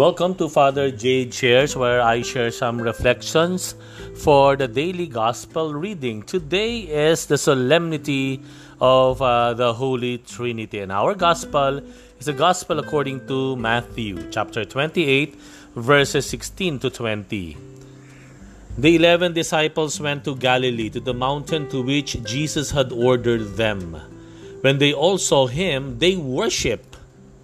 Welcome to Father Jade Shares, where I share some reflections for the daily gospel reading. Today is the solemnity of uh, the Holy Trinity, and our gospel is the gospel according to Matthew chapter 28, verses 16 to 20. The eleven disciples went to Galilee, to the mountain to which Jesus had ordered them. When they all saw him, they worshipped,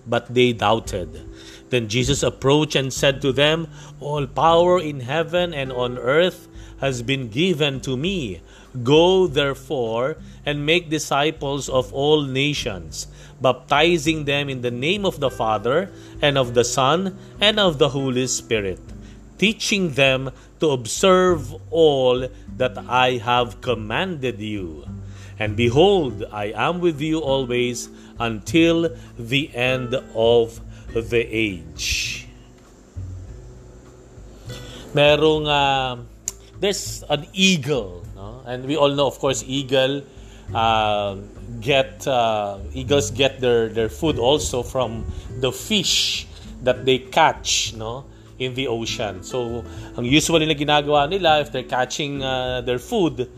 but they doubted. Then Jesus approached and said to them, All power in heaven and on earth has been given to me. Go therefore and make disciples of all nations, baptizing them in the name of the Father and of the Son and of the Holy Spirit, teaching them to observe all that I have commanded you. And behold, I am with you always until the end of the age. Merong uh, there's an eagle, no? And we all know of course eagle uh, get uh, eagles get their their food also from the fish that they catch, no? in the ocean. So, ang usually na ginagawa nila if they're catching uh, their food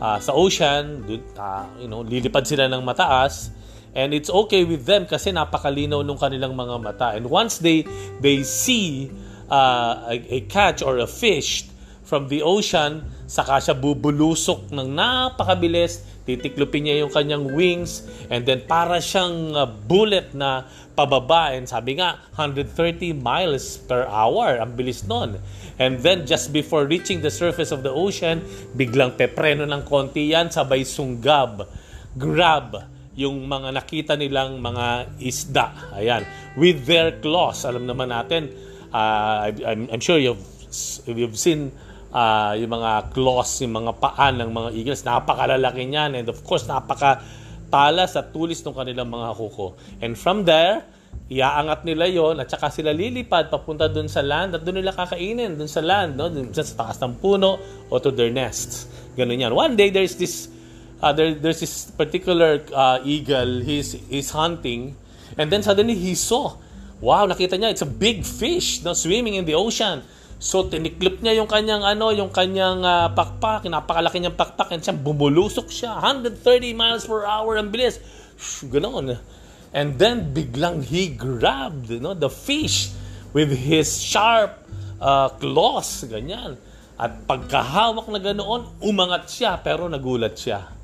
uh, sa ocean, uh, you know, lilipad sila ng mataas And it's okay with them kasi napakalinaw nung kanilang mga mata. And once they they see uh, a, a catch or a fish from the ocean, saka siya bubulusok ng napakabilis, titiklopin niya yung kanyang wings, and then para siyang uh, bullet na pababa. And sabi nga, 130 miles per hour. Ang bilis nun. And then just before reaching the surface of the ocean, biglang pepreno ng konti yan, sabay sunggab, grab, yung mga nakita nilang mga isda. Ayan. With their claws. Alam naman natin, uh, I'm, I'm sure you've, you've seen uh, yung mga claws, yung mga paan ng mga eagles. Napakalalaki niyan. And of course, napaka talas at tulis ng kanilang mga kuko. And from there, iaangat nila yon at saka sila lilipad papunta doon sa land at doon nila kakainin doon sa land no doon sa taas ng puno o to their nests ganun yan one day there's this uh, there, there's this particular uh, eagle. He's, he's hunting. And then suddenly he saw wow nakita niya it's a big fish no, swimming in the ocean. So tiniklip niya yung kanyang ano yung kanyang uh, pakpak. Napakalaki niyang pakpak. And siya. bumulusok siya 130 miles per hour. Ang bilis. Ganoon and then biglang he grabbed you know, the fish with his sharp uh, claws ganyan. At pagkahawak na ganoon umangat siya pero nagulat siya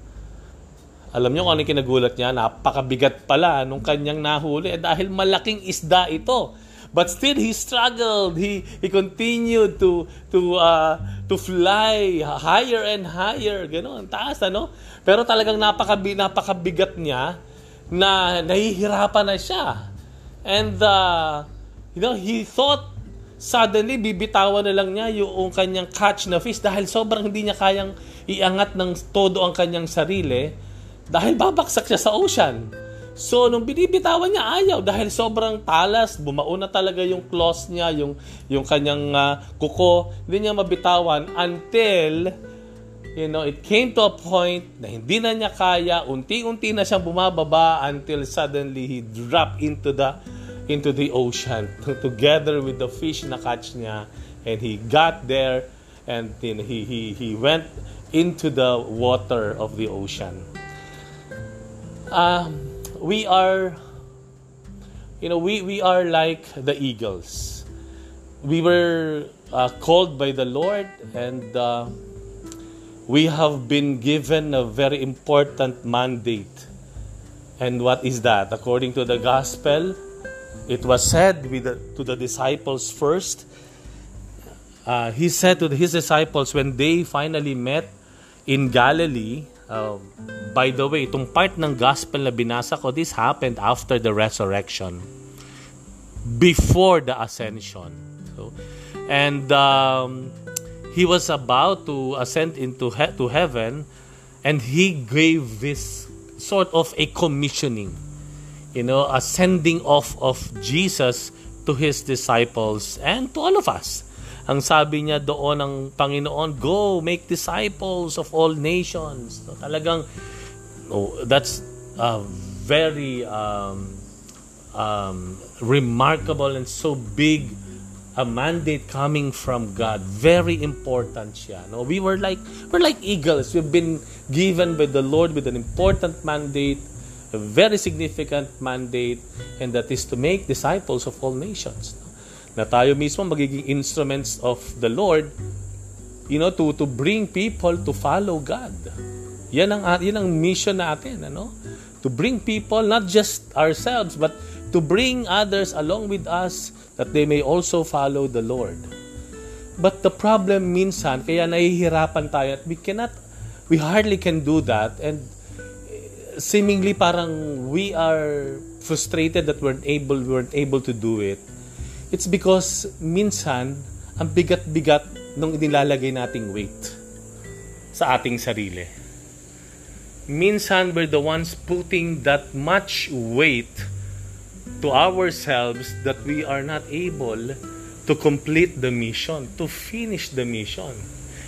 alam niyo kung ano kinagulat niya? Napakabigat pala nung kanyang nahuli eh, dahil malaking isda ito. But still he struggled. He he continued to to uh, to fly higher and higher, ganoon, taas ano. Pero talagang napakabi, napakabigat niya na nahihirapan na siya. And uh, you know, he thought suddenly bibitawan na lang niya yung kanyang catch na fish dahil sobrang hindi niya kayang iangat ng todo ang kanyang sarili dahil babaksak siya sa ocean. So, nung binibitawan niya, ayaw. Dahil sobrang talas, bumaon na talaga yung claws niya, yung, yung kanyang uh, kuko. Hindi niya mabitawan until, you know, it came to a point na hindi na niya kaya. Unti-unti na siyang bumababa until suddenly he dropped into the into the ocean together with the fish na catch niya. And he got there and know, he, he, he went into the water of the ocean uh, we are, you know, we, we are like the eagles. We were uh, called by the Lord and uh, we have been given a very important mandate. And what is that? According to the gospel, it was said the, to the disciples first. Uh, he said to his disciples when they finally met in Galilee, uh, by the way, itong part ng gospel na binasa ko, this happened after the resurrection. Before the ascension. So, and um, he was about to ascend into he- to heaven and he gave this sort of a commissioning. You know, a sending off of Jesus to his disciples and to all of us. Ang sabi niya doon ng Panginoon, go, make disciples of all nations. So, talagang, oh, that's a very um, um, remarkable and so big a mandate coming from God. Very important siya. No? We were like we're like eagles. We've been given by the Lord with an important mandate, a very significant mandate, and that is to make disciples of all nations. Na tayo mismo magiging instruments of the Lord, you know, to to bring people to follow God. Yan ang yan ang mission natin, ano? To bring people not just ourselves but to bring others along with us that they may also follow the Lord. But the problem minsan, kaya nahihirapan tayo at we cannot, we hardly can do that and seemingly parang we are frustrated that we're able, we weren't able to do it. It's because minsan, ang bigat-bigat nung inilalagay nating weight sa ating sarili. Minsan, we're the ones putting that much weight to ourselves that we are not able to complete the mission, to finish the mission.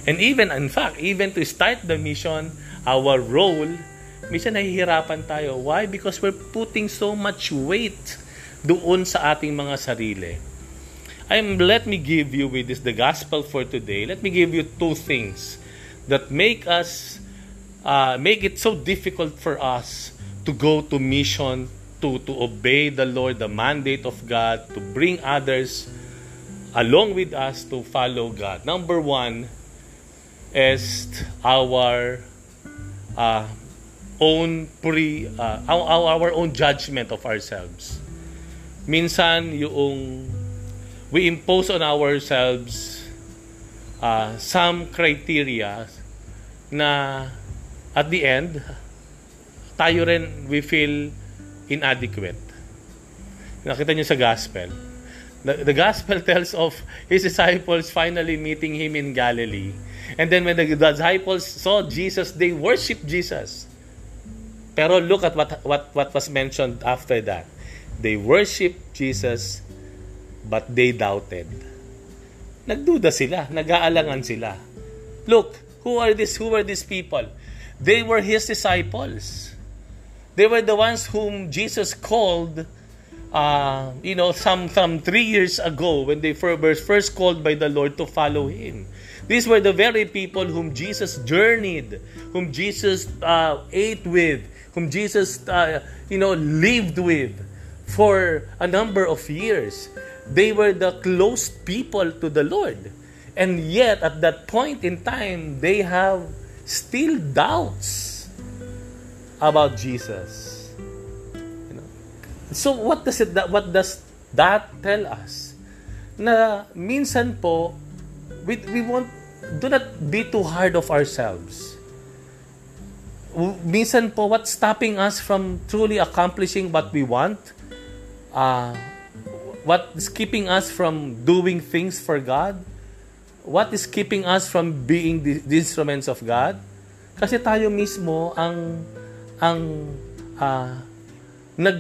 And even, in fact, even to start the mission, our role, minsan nahihirapan tayo. Why? Because we're putting so much weight doon sa ating mga sarili. I'm, let me give you with this, the gospel for today, let me give you two things that make us, uh, make it so difficult for us to go to mission to, to obey the Lord, the mandate of God, to bring others along with us to follow God. Number one is our uh, own pre uh, our, our own judgment of ourselves. Minsan yung we impose on ourselves uh, some criteria na at the end tayo rin we feel inadequate. Nakita niyo sa gospel. The, the gospel tells of his disciples finally meeting him in Galilee. And then when the, disciples saw Jesus, they worshiped Jesus. Pero look at what, what, what was mentioned after that. They worshiped Jesus, but they doubted. Nagduda sila, nag-aalangan sila. Look, who are these, who are these people? They were his disciples. They were the ones whom Jesus called, uh, you know, some, some three years ago when they were first called by the Lord to follow Him. These were the very people whom Jesus journeyed, whom Jesus uh, ate with, whom Jesus, uh, you know, lived with for a number of years. They were the close people to the Lord. And yet, at that point in time, they have still doubts about Jesus. You know? So what does it what does that tell us? Na minsan po we, we want do not be too hard of ourselves. Minsan po what's stopping us from truly accomplishing what we want? Uh, what is keeping us from doing things for God? What is keeping us from being the, the instruments of God? Kasi tayo mismo ang ang uh, nag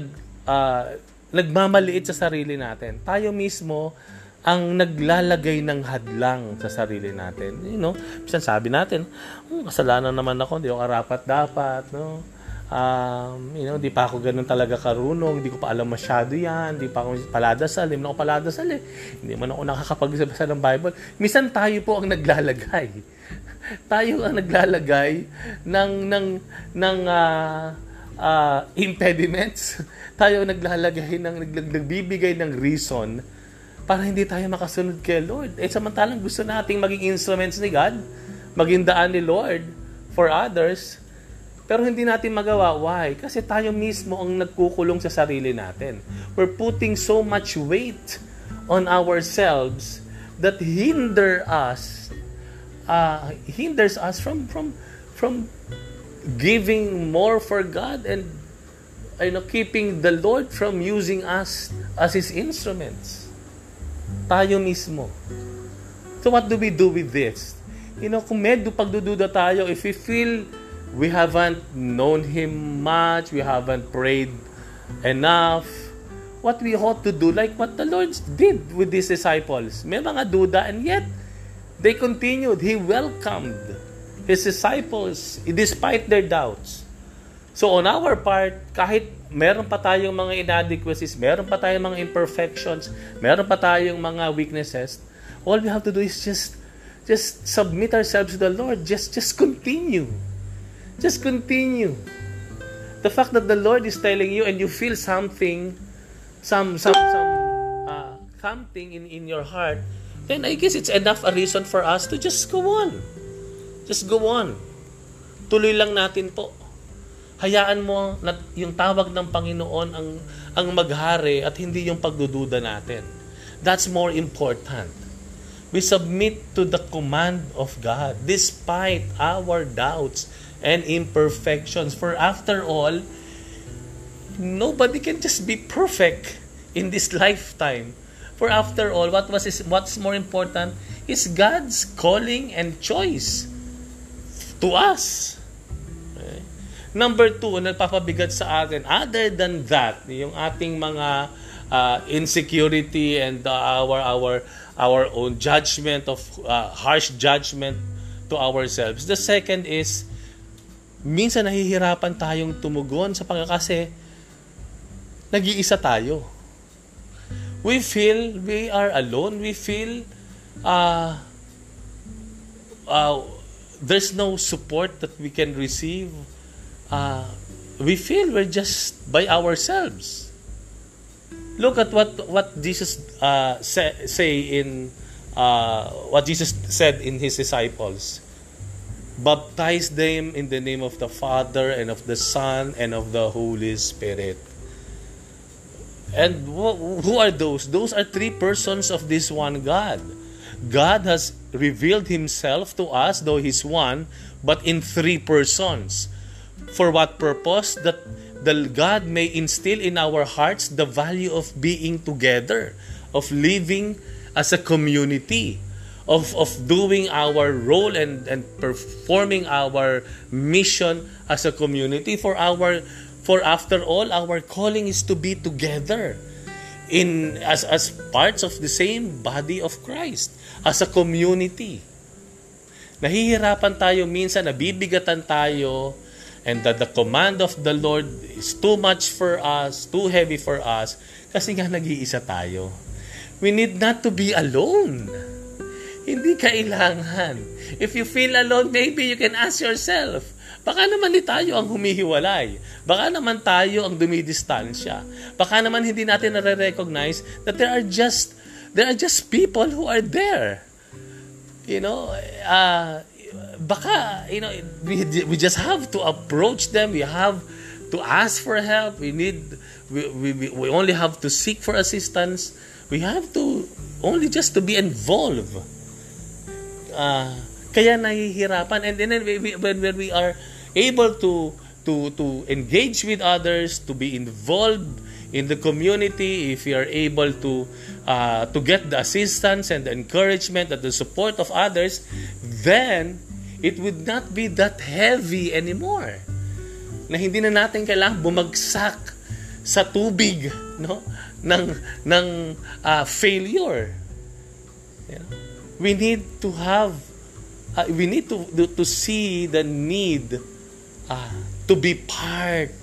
uh, nagmamaliit sa sarili natin. Tayo mismo ang naglalagay ng hadlang sa sarili natin. You know, minsan sabi natin, oh, kasalanan naman ako, hindi ako karapat dapat, no? Um, you know, di pa ako ganun talaga karunong, hindi ko pa alam masyado yan, hindi pa ako paladasal, hindi man ako paladasal eh. Hindi man ako nakakapagbasa ng Bible. Minsan tayo po ang naglalagay tayo ang naglalagay ng ng ng uh, uh, impediments. tayo ang naglalagay ng nagbibigay ng reason para hindi tayo makasunod kay Lord. Eh samantalang gusto nating maging instruments ni God, maging daan ni Lord for others, pero hindi natin magawa. Why? Kasi tayo mismo ang nagkukulong sa sarili natin. We're putting so much weight on ourselves that hinder us uh, hinders us from from from giving more for God and you know keeping the Lord from using us as His instruments. Tayo mismo. So what do we do with this? You know, kung medyo pagdududa tayo, if we feel we haven't known Him much, we haven't prayed enough, what we ought to do, like what the Lord did with His disciples. May mga duda and yet, They continued. He welcomed his disciples despite their doubts. So on our part, kahit meron pa tayong mga inadequacies, meron pa tayong mga imperfections, meron pa tayong mga weaknesses, all we have to do is just just submit ourselves to the Lord. Just just continue. Just continue. The fact that the Lord is telling you and you feel something some some some uh, something in in your heart, then I guess it's enough a reason for us to just go on. Just go on. Tuloy lang natin po. Hayaan mo na yung tawag ng Panginoon ang ang maghari at hindi yung pagdududa natin. That's more important. We submit to the command of God despite our doubts and imperfections. For after all, nobody can just be perfect in this lifetime. For after all, what was is, what's more important is God's calling and choice to us. Number two, nagpapabigat sa atin, other than that, yung ating mga uh, insecurity and uh, our our our own judgment of uh, harsh judgment to ourselves. The second is minsan nahihirapan tayong tumugon sa pagkakasi nag-iisa tayo. We feel we are alone. We feel uh, uh, there's no support that we can receive uh, we feel we're just by ourselves. Look at what what Jesus uh, say, say in uh, what Jesus said in his disciples. Baptize them in the name of the Father and of the Son and of the Holy Spirit. And who are those? Those are three persons of this one God. God has revealed Himself to us, though He's one, but in three persons. For what purpose? That the God may instill in our hearts the value of being together, of living as a community, of, of doing our role and, and performing our mission as a community. For our for after all, our calling is to be together in as as parts of the same body of Christ, as a community. Nahihirapan tayo minsan, nabibigatan tayo and that the command of the Lord is too much for us, too heavy for us, kasi nga nag-iisa tayo. We need not to be alone. Hindi kailangan. If you feel alone, maybe you can ask yourself, baka naman di tayo ang humihiwalay. Baka naman tayo ang dumidistansya. Baka naman hindi natin nare-recognize that there are just there are just people who are there. You know, uh, baka, you know, we, we just have to approach them. We have to ask for help. We need, we, we, we only have to seek for assistance. We have to only just to be involved. Uh, kaya nahihirapan. And then when, when we are able to to to engage with others, to be involved in the community, if we are able to uh, to get the assistance and the encouragement and the support of others, then it would not be that heavy anymore. Na hindi na natin kailangang bumagsak sa tubig no ng ng uh, failure. You know? We need to have uh, we need to to see the need uh, to be part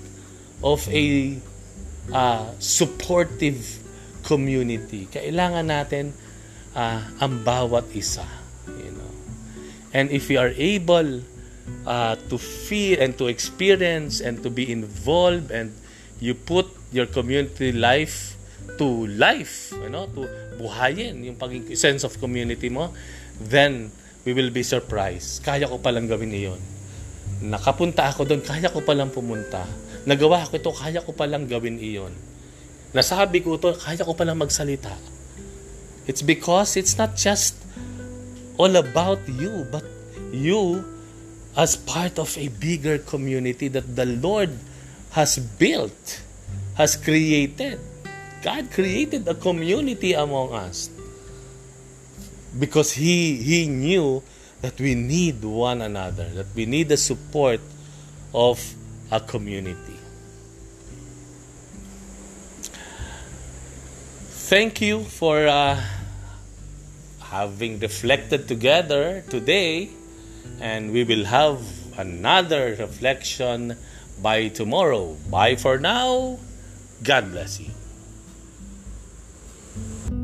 of a uh, supportive community. Kailangan natin uh, ang bawat isa. And if we are able uh, to feel and to experience and to be involved and you put your community life to life, know, to buhayin yung paging sense of community mo, then we will be surprised. Kaya ko palang gawin iyon. Nakapunta ako doon, kaya ko palang pumunta. Nagawa ko ito, kaya ko palang gawin iyon. Nasabi ko ito, kaya ko palang magsalita. It's because it's not just all about you, but you as part of a bigger community that the Lord has built, has created. God created a community among us because He, he knew that we need one another, that we need the support of a community. Thank you for. Uh, having reflected together today, and we will have another reflection by tomorrow. Bye for now. God bless you. Thank you.